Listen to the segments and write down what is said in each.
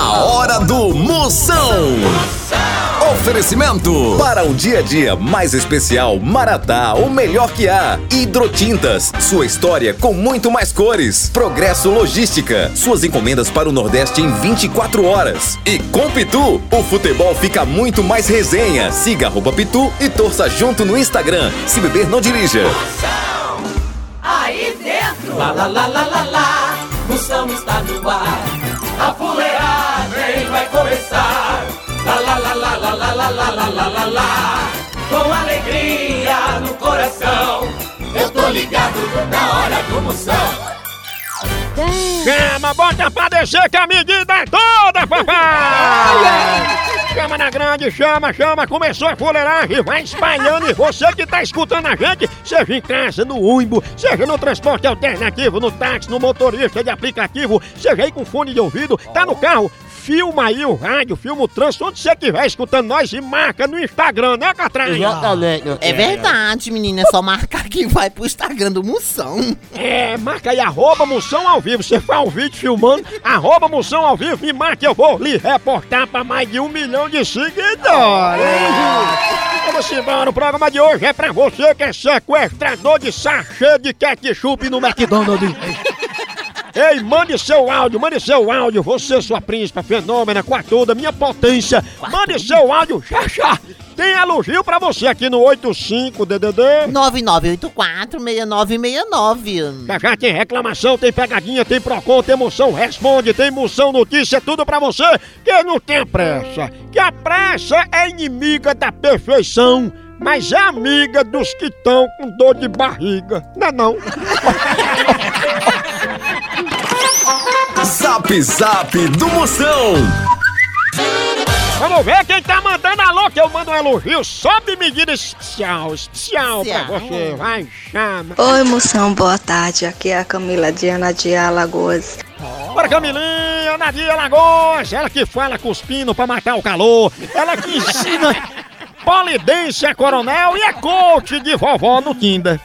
A hora do Moção. Oferecimento para um dia a dia mais especial, Maratá, o melhor que há. Hidrotintas, sua história com muito mais cores. Progresso Logística, suas encomendas para o Nordeste em 24 horas. E com Pitu, o futebol fica muito mais resenha. Siga arroba Pitu e torça junto no Instagram. Se beber, não dirija. Aí dentro, lá lá lá lá lá lá, Moção está no ar. A vai começar. Lá lá lá lá lá lá lá lá lá lá lá lá. Com alegria no coração, eu tô ligado na hora do Moção. Chama, bota pra descer que a medida é toda, papai! Chama na grande, chama, chama, começou a fuleiragem, vai espalhando e você que tá escutando a gente, seja em casa, no ônibus, seja no transporte alternativo, no táxi, no motorista de aplicativo, seja aí com fone de ouvido, tá no carro, filma aí o rádio, filma o trânsito, onde você estiver escutando nós e marca no Instagram, né, Catrinha? Exatamente. É verdade, menina. É só marcar que vai pro Instagram do Moção. É, marca aí, arroba Moção ao vivo. Você faz um vídeo filmando, arroba Moção ao vivo e marca, eu vou lhe reportar pra mais de um milhão de seguidores. Vamos embora, o programa de hoje é pra você que é sequestrador de sachê de ketchup no McDonald's. Ei, mande seu áudio, mande seu áudio, você, sua príncipa, fenômena, quatuda, minha potência. Mande seu áudio, já já. Tem elogio pra você aqui no 85DDD. 9984-6969. Já já tem reclamação, tem pegadinha, tem procon, tem moção, responde, tem moção, notícia, tudo pra você que não tem pressa. Que a pressa é inimiga da perfeição, mas é amiga dos que estão com dor de barriga. Não é não? Zap Zap do Moção. Vamos ver quem tá mandando alô, que eu mando um elogio sob medida especial, especial pra você. Vai, chama. Oi, moção, boa tarde. Aqui é a Camila Diana de Alagoas. Bora, Camilinha, Nadia Lagoas, ela que fala cuspindo pra matar o calor, ela que ensina polidência coronel e é coach de vovó no Tinder.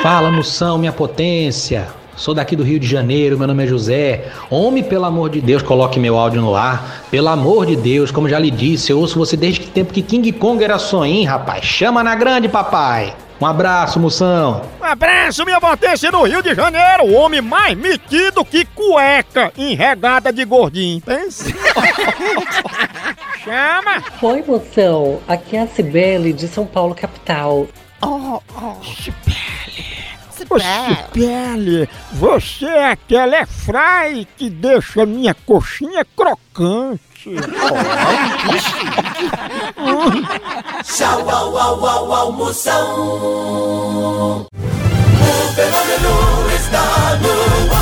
Fala, moção, minha potência. Sou daqui do Rio de Janeiro, meu nome é José. Homem, pelo amor de Deus, coloque meu áudio no ar. Pelo amor de Deus, como já lhe disse, eu ouço você desde que tempo que King Kong era sonho, rapaz. Chama na grande, papai. Um abraço, moção. Um abraço, minha potência no Rio de Janeiro, o homem mais metido que cueca enregada de gordinho. Pensa. Chama. Oi, moção. Aqui é a Cibele de São Paulo, capital. Ô, Cipele, você é aquela é fry que deixa minha coxinha crocante. Tchau, au, au, au, au, Moção. O fenômeno está no ar.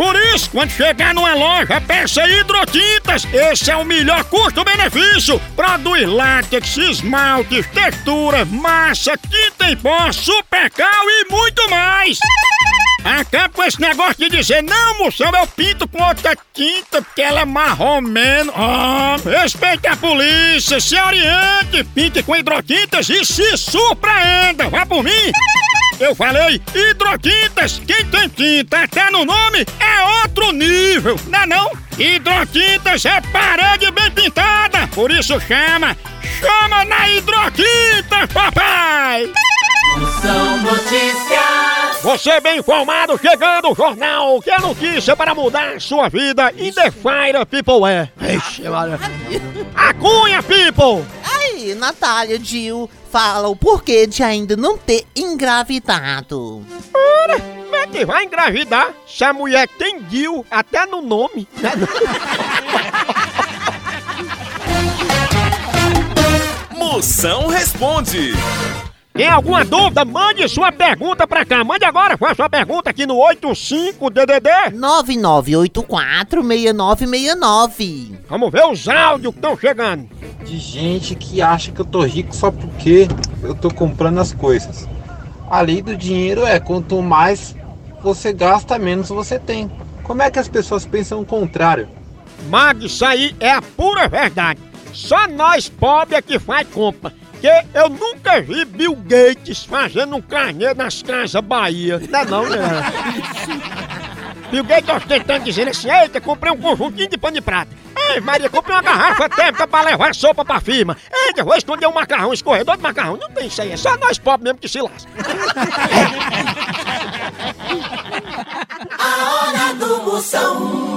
Por isso, quando chegar numa loja, peça hidrotintas. Esse é o melhor custo-benefício. Produz látex, esmaltes, textura, massa, tinta em pó, supercal e muito mais. Acaba com esse negócio de dizer, não, moção, eu pinto com outra tinta porque ela é marromeno. Ah, respeite a polícia, se oriente, pinte com hidrotintas e se surpreenda. Vá por mim. Eu falei hidrotintas. Quem tem tinta até no nome é outro nível, não é não? Hidrotintas é parede bem pintada, por isso chama. Chama na hidrotinta, papai! Moção Notícias. Você bem informado, chegando o jornal, que é notícia para mudar a sua vida e The Fire People é. Ixi. A Cunha People! Aí, Natália Dil fala o porquê de ainda não ter engravidado. Ora, como é que vai engravidar se a mulher tem Dil até no nome? né? Moção responde. Tem alguma dúvida? Mande sua pergunta pra cá. Mande agora, faça sua pergunta aqui no 85DDD. 99846969. Vamos ver os áudios que estão chegando. de gente que acha que eu tô rico só porque eu tô comprando as coisas. A lei do dinheiro é quanto mais você gasta, menos você tem. Como é que as pessoas pensam o contrário? Mag, isso aí é a pura verdade. Só nós pobres é que faz compra. Que eu nunca vi Bill Gates fazendo um carnê nas casas Bahia. Não é não, né? Bill Gates ostentando dizendo assim, eita, comprei um conjuntinho de pano de prata. Ei, Maria, comprei uma garrafa térmica pra levar sopa pra firma. Eita, vou esconder um macarrão, escorredor de macarrão. Não tem isso é só nós pobres mesmo que se lasca. A hora do Moção.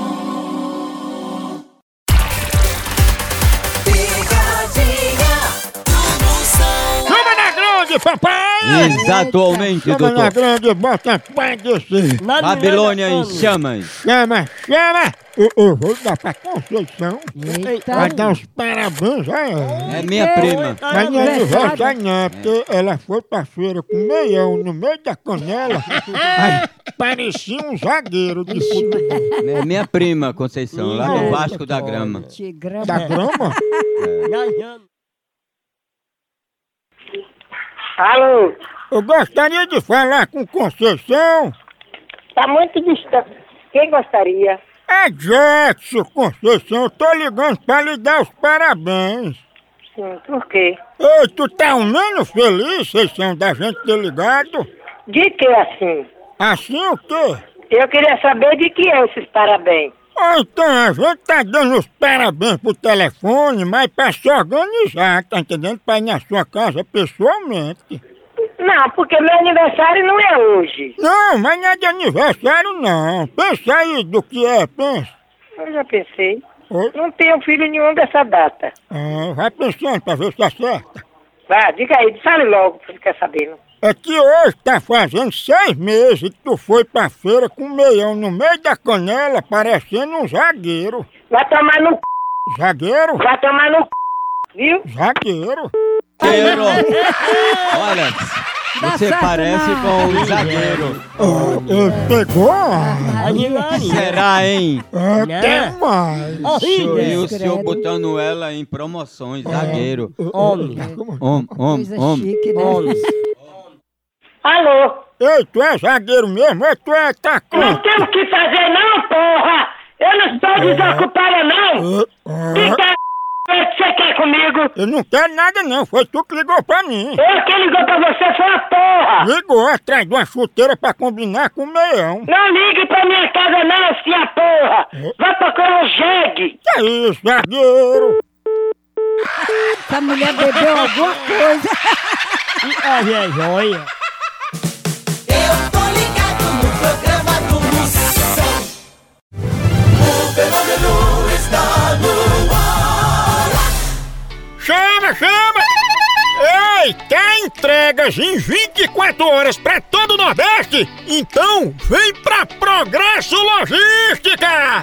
Grande, papai! Exatamente, Chama na doutor. grande, bota pra descer. Babilônia em chamas. Chama, chama! Eu, eu vou dar pra Conceição. Vai dar os parabéns a ela. É minha prima. Mas não é aniversário não, porque ela foi pra feira com meião no meio da canela. Parecia um zagueiro de futebol. É minha prima, Conceição, lá no Vasco da Grama. Da grama? Alô, Eu gostaria de falar com Conceição. tá muito distante. Quem gostaria? É Jackson, Conceição. Eu tô ligando pra lhe dar os parabéns. Sim, por quê? Ei, tu tá ao menos feliz, Conceição, da gente ter ligado? De que assim? Assim o quê? Eu queria saber de que é esses parabéns. Então a gente tá dando os parabéns por telefone, mas pra se organizar, tá entendendo? Pra ir na sua casa pessoalmente. Não, porque meu aniversário não é hoje. Não, mas não é de aniversário não. Pensa aí do que é, pensa. Eu já pensei. Oi? Não tenho filho nenhum dessa data. Ah, vai pensando pra ver se tá certo. Vá, diga aí, fale logo, pra ficar sabendo. É que hoje tá fazendo seis meses que tu foi pra feira com um meião no meio da canela, parecendo um zagueiro. Vai tomar no c... Zagueiro? Vai tomar no c... Viu? Zagueiro. Zagueiro. Olha, você parece com um zagueiro. Ah, ele pegou? Será, hein? Até mais. E o senhor botando ela em promoções, zagueiro. Homem. Homem, homem, homem. Alô? Ei, tu é zagueiro mesmo? Ou tu é Não atacante? tem o que fazer não, porra! Eu não estou desocupada não! Ah, Que ah, tá é que você quer comigo? Eu não quero nada não, foi tu que ligou pra mim. Eu que ligou pra você foi a porra! Ligou atrás de uma chuteira pra combinar com o meião. Não ligue pra minha casa não, sim porra! Vai procurar um jegue! Que é isso, zagueiro? Essa mulher bebeu alguma coisa. Eu Chama, chama! Ei, quer entregas em 24 horas pra todo o Nordeste? Então vem pra Progresso Logística!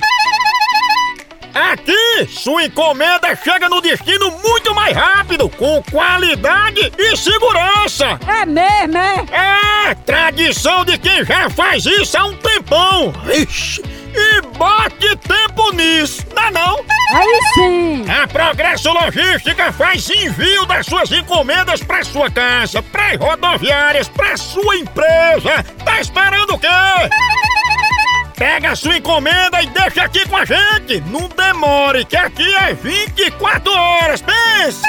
Aqui, sua encomenda chega no destino muito mais rápido, com qualidade e segurança! É mesmo, é? É, tradição de quem já faz isso há um tempão! Ixi, e bote tempo nisso, não é não? Aí sim. A Progresso Logística faz envio das suas encomendas para sua casa, para rodoviárias, para sua empresa. Tá esperando o quê? Pega a sua encomenda e deixa aqui com a gente. Não demore, que aqui é 24 horas. Pense!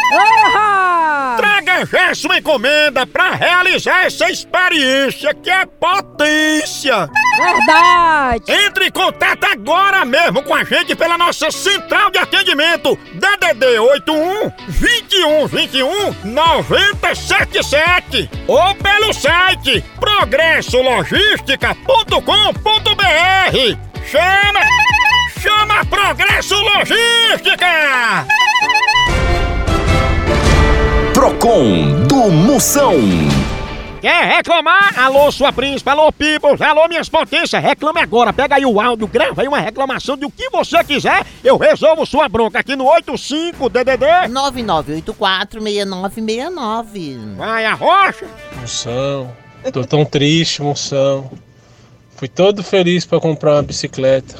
Já sua encomenda para realizar essa experiência que é potência. Verdade. Entre em contato agora mesmo com a gente pela nossa central de atendimento DDD 81 21 21 977 ou pelo site progressologística.com.br. Chama! Chama Progresso Logística! Procon do Moção. Quer reclamar? Alô, sua príncipe, alô, people, alô, minhas potências, reclame agora. Pega aí o áudio, grava aí uma reclamação do que você quiser. Eu resolvo sua bronca aqui no 85-DDD. 99846969. Vai, a rocha. Moção, tô tão triste, moção. Fui todo feliz pra comprar uma bicicleta.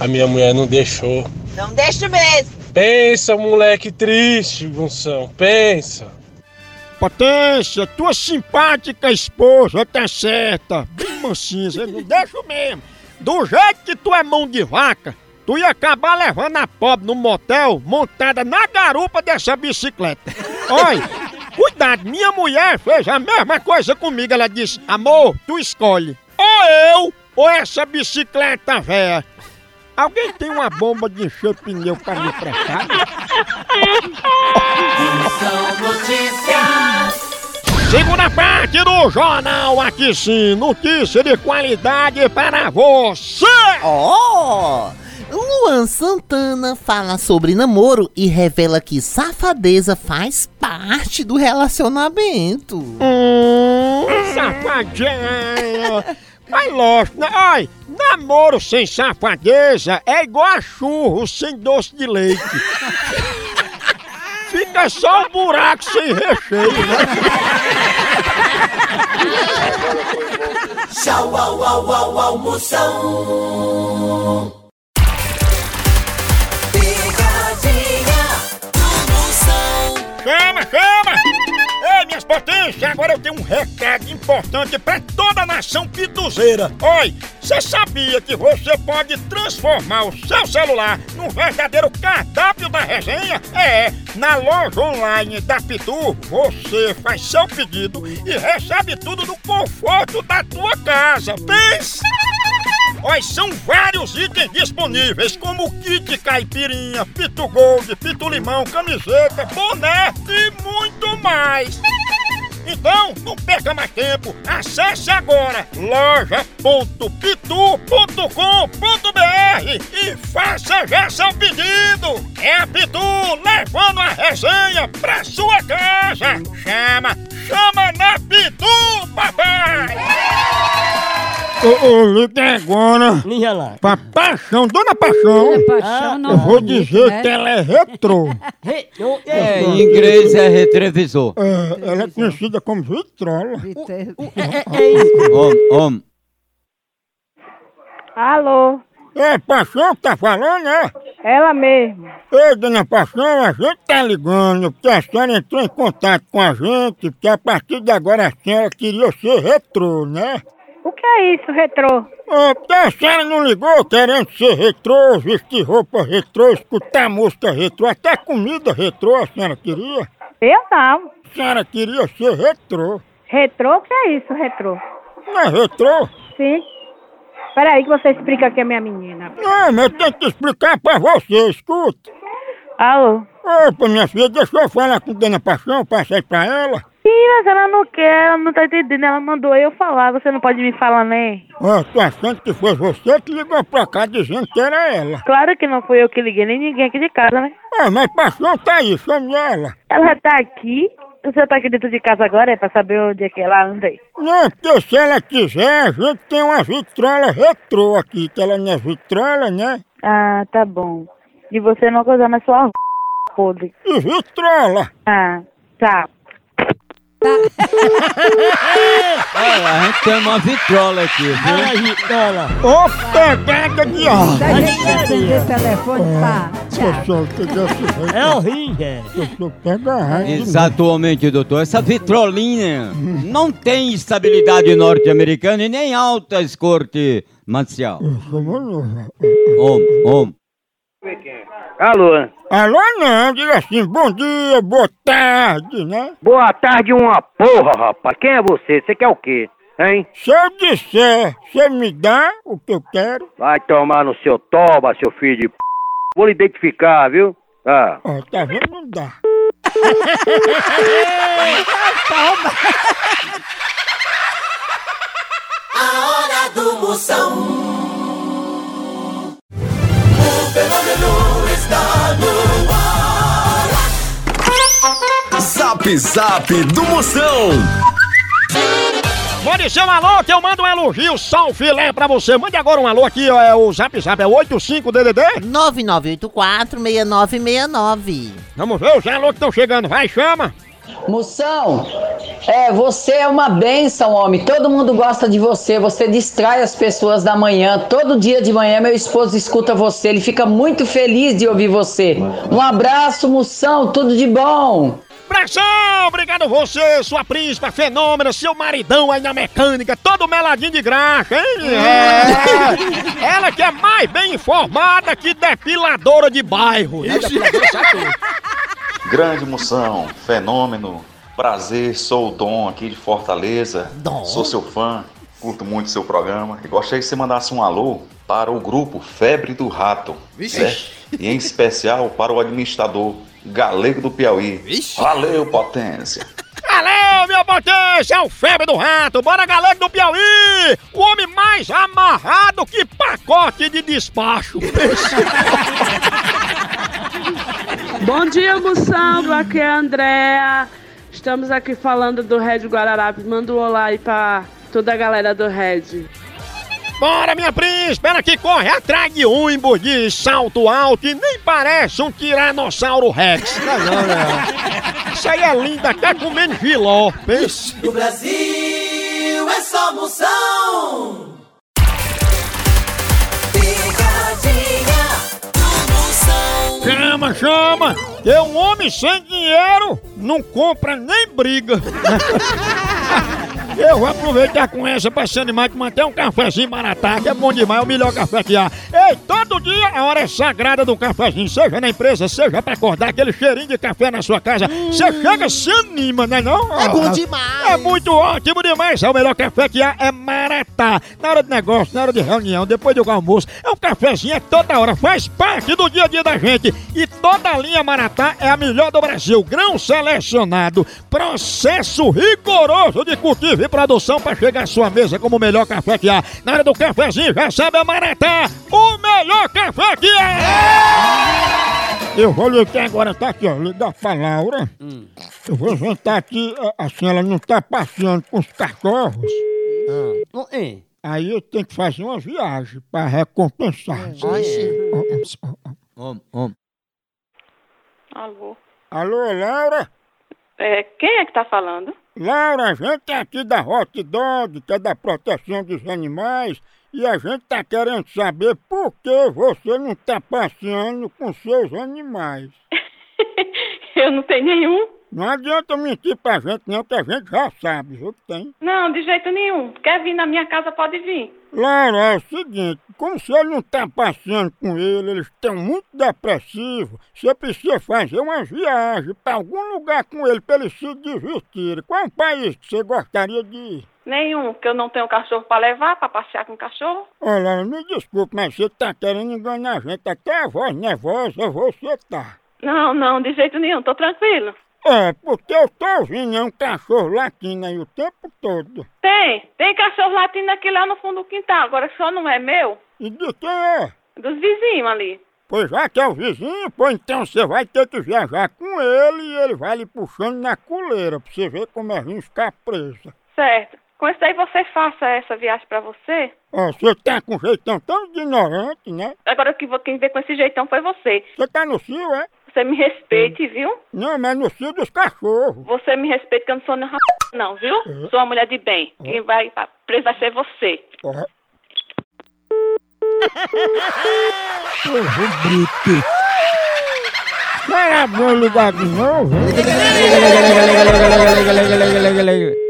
A minha mulher não deixou. Não deixa mesmo. Pensa, moleque triste, moção, pensa. Potência, tua simpática esposa tá certa. Bem mansinha, você não deixa mesmo. Do jeito que tu é mão de vaca, tu ia acabar levando a pobre no motel montada na garupa dessa bicicleta. Olha, cuidado, minha mulher fez a mesma coisa comigo. Ela disse, amor, tu escolhe. Ou eu, ou essa bicicleta véia. Alguém tem uma bomba de encher pneu pra me prestar? São notícias. Segunda parte do Jornal Aqui Sim, notícia de qualidade para você! Oh! Luan Santana fala sobre namoro e revela que safadeza faz parte do relacionamento. Hum, safadinha! Mas lógico, né? Ai, namoro sem safadeza é igual a churro sem doce de leite. Fica só um buraco sem recheio, né? Tchau, au, au, au, almoção. Importante pra toda a nação pituzeira. Oi, você sabia que você pode transformar o seu celular num verdadeiro cardápio da resenha? É, na loja online da Pitu, você faz seu pedido e recebe tudo no conforto da tua casa. Pensa! Olha, são vários itens disponíveis, como kit caipirinha, pito gold, pito limão, camiseta, boné e muito mais. Então, não perca mais tempo. Acesse agora loja.pitu.com.br e faça já seu pedido. É a Pitu levando a resenha pra sua casa. Chama, chama na Pitu, papai! Ô, ô, liga agora. Liga lá. Pra Paixão, Dona Paixão. É paixão, não, Eu vou dizer né? que ela é retrô. É, em inglês é retrovisor. É, ela é conhecida como vitrola. Om, om. Alô? É, Paixão que tá falando, é? Ela mesmo. Ei, Dona Paixão, a gente tá ligando porque a senhora entrou em contato com a gente porque a partir de agora a senhora queria ser retrô, né? O que é isso, retrô? É, porque a senhora não ligou querendo ser retrô, vestir roupa retrô, escutar música retrô, até comida retrô a senhora queria? Eu não. A senhora queria ser retrô. Retrô? O que é isso, retrô? Não é retrô? Sim. Peraí que você explica aqui a minha menina. Não, mas eu tenho que explicar pra você, escuta. Alô? Opa, minha filha, deixa eu falar com Dona Paixão, passa aí pra ela. Mas ela não quer, ela não tá entendendo. Ela mandou eu falar, você não pode me falar nem. Ó, tô achando que foi você que ligou pra cá dizendo que era ela. Claro que não fui eu que liguei, nem ninguém aqui de casa, né? Ah, mas Paixão tá aí, chame ela. Ela tá aqui. Você tá aqui dentro de casa agora, é pra saber onde é que ela anda aí. Não, porque se ela quiser, a gente tem uma vitrola retrô aqui, que ela não é vitrola, né? Ah, tá bom. E você não coisa mais sua podre. E vitrola. Ah, tá. É, a gente tem uma vitrola aqui, viu? vitrola. Ô, pegada de ar. Da gente atender telefone pra Pessoal, que desse É horrível. Pessoal, pega a rádio. Exatamente, doutor. Essa vitrolinha não tem estabilidade norte-americana e nem altas corte marcial. Om, om. Alô? Alô, não, diga assim, bom dia, boa tarde, né? Boa tarde, uma porra, rapaz. Quem é você? Você quer o quê? Hein? Se eu disser, você me dá o que eu quero? Vai tomar no seu toba, seu filho de p. Vou lhe identificar, viu? Ah. Ó, tá vendo? Não dá. Zap Zap do Moção. Ser um alô que eu mando um elogio, só o filé pra você. Mande agora um alô aqui, ó, é o Zap Zap, é 85DDD? 9984-6969. Vamos ver os alô que estão chegando, vai, chama. Moção, é, você é uma benção, homem. Todo mundo gosta de você. Você distrai as pessoas da manhã. Todo dia de manhã, meu esposo escuta você. Ele fica muito feliz de ouvir você. Um abraço, Moção. Tudo de bom. Abração! Obrigado você, sua príncipa fenômena, seu maridão aí na mecânica, todo meladinho de graxa, hein? É. Ela que é mais bem informada que depiladora de bairro. né? Grande moção, fenômeno, prazer, sou o Dom aqui de Fortaleza. Dom. Sou seu fã, curto muito seu programa e gostaria que você mandasse um alô para o grupo Febre do Rato. Vixe. certo? E em especial para o administrador Galego do Piauí. Valeu, potência! Valeu, minha potência, é o febre do rato, bora galera do Piauí! O homem mais amarrado que pacote de despacho. Bom dia, Moção. Aqui é a Andréa. Estamos aqui falando do Red Guararapes. Manda um olá aí pra toda a galera do Red. Bora, minha príncipe, ela que corre atrás de de salto alto e nem parece um tiranossauro rex. Não, não, não. Isso aí é linda, até comendo giló. Pensa. No Brasil é só moção. Picadinha do moção. Chama, chama! Que um homem sem dinheiro não compra nem briga. Eu vou aproveitar com essa pra se animar de manter um cafezinho maratá, que é bom demais, é o melhor café que há. Ei, todo dia a hora é sagrada do cafezinho, seja na empresa, seja pra acordar aquele cheirinho de café na sua casa. Você chega, se anima, né não? É bom demais. É muito ótimo demais, é o melhor café que há, é maratá. Na hora de negócio, na hora de reunião, depois do almoço, é um cafezinho, é toda hora, faz parte do dia a dia da gente. E toda a linha maratá é a melhor do Brasil, grão selecionado, processo rigoroso de cultivo e produção para chegar à sua mesa como o melhor café que há. Na hora do cafezinho, já sabe a Maratá, o melhor café que há! Eu vou ligar agora, tá aqui, ó, ligar pra Laura. Eu vou sentar aqui, a- assim, ela não tá passeando com os cachorros. Aí eu tenho que fazer uma viagem pra recompensar. Alô? Alô, Laura? É, quem é que tá falando? Laura, a gente é aqui da Hot Dog, que é da proteção dos animais, e a gente tá querendo saber por que você não tá passeando com seus animais. Eu não tenho nenhum. Não adianta mentir pra gente não, que a gente já sabe, viu que tem. Não, de jeito nenhum. Quer vir na minha casa, pode vir. Laura, é o seguinte, como você não tá passeando com ele, eles estão muito depressivos, você precisa fazer uma viagem pra algum lugar com ele pra eles se divertirem. Qual é o país que você gostaria de ir? Nenhum, porque eu não tenho cachorro pra levar, pra passear com cachorro. Olha, me desculpe, mas você tá querendo enganar a gente. Até a voz nervosa você tá. Não, não, de jeito nenhum, tô tranquilo. É, porque eu tô ouvindo é um cachorro latindo aí o tempo todo. Tem, tem cachorro latindo aqui lá no fundo do quintal, agora só não é meu, E de quem é? dos vizinhos ali. Pois já que é o vizinho, pô, então você vai ter que viajar com ele e ele vai lhe puxando na coleira pra você ver como é ruim ficar presa. Certo. Com isso aí você faça essa viagem pra você. Ó, você tá com um jeitão tão ignorante, né? Agora que vo- quem veio com esse jeitão foi você. Você tá no cio, é? Você me respeite, viu? Não, mas no cio dos cachorros. Você me respeite que eu não sou nem rap... não, viu? Sou uma mulher de bem. Quem vai preso vai ser você. Porra, brito. Era bom ligar de novo?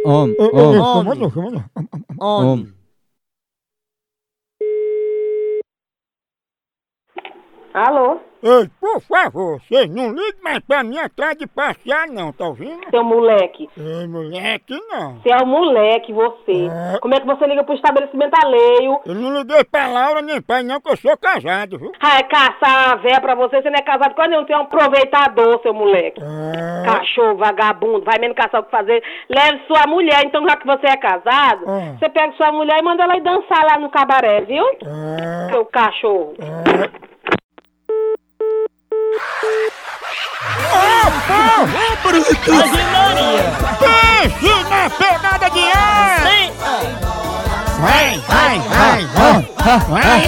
Homem, homem. Alô? Ei, por favor, vocês não liguem mais pra mim atrás de passear não, tá ouvindo? Seu moleque. Ei, moleque, não. Você é um moleque, você. É. Como é que você liga pro estabelecimento alheio? Eu não liguei pra Laura nem pai não, que eu sou casado, viu? Ai, caçar a véia pra você, você não é casado com nenhum, você é um aproveitador, seu moleque. É. Cachorro, vagabundo, vai mesmo caçar o que fazer. Leve sua mulher, então já que você é casado, É. você pega sua mulher e manda ela ir dançar lá no cabaré, viu? É. Seu cachorro. Ô, porra, brito! Pense na pegada de ar! vai, vai, vai, vai.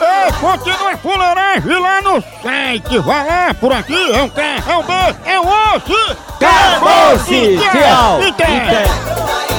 Ei, continua fuleiragem lá no site. Vai lá, por aqui, é um K, é um B, é um osso. Então, Tchau. então. Então.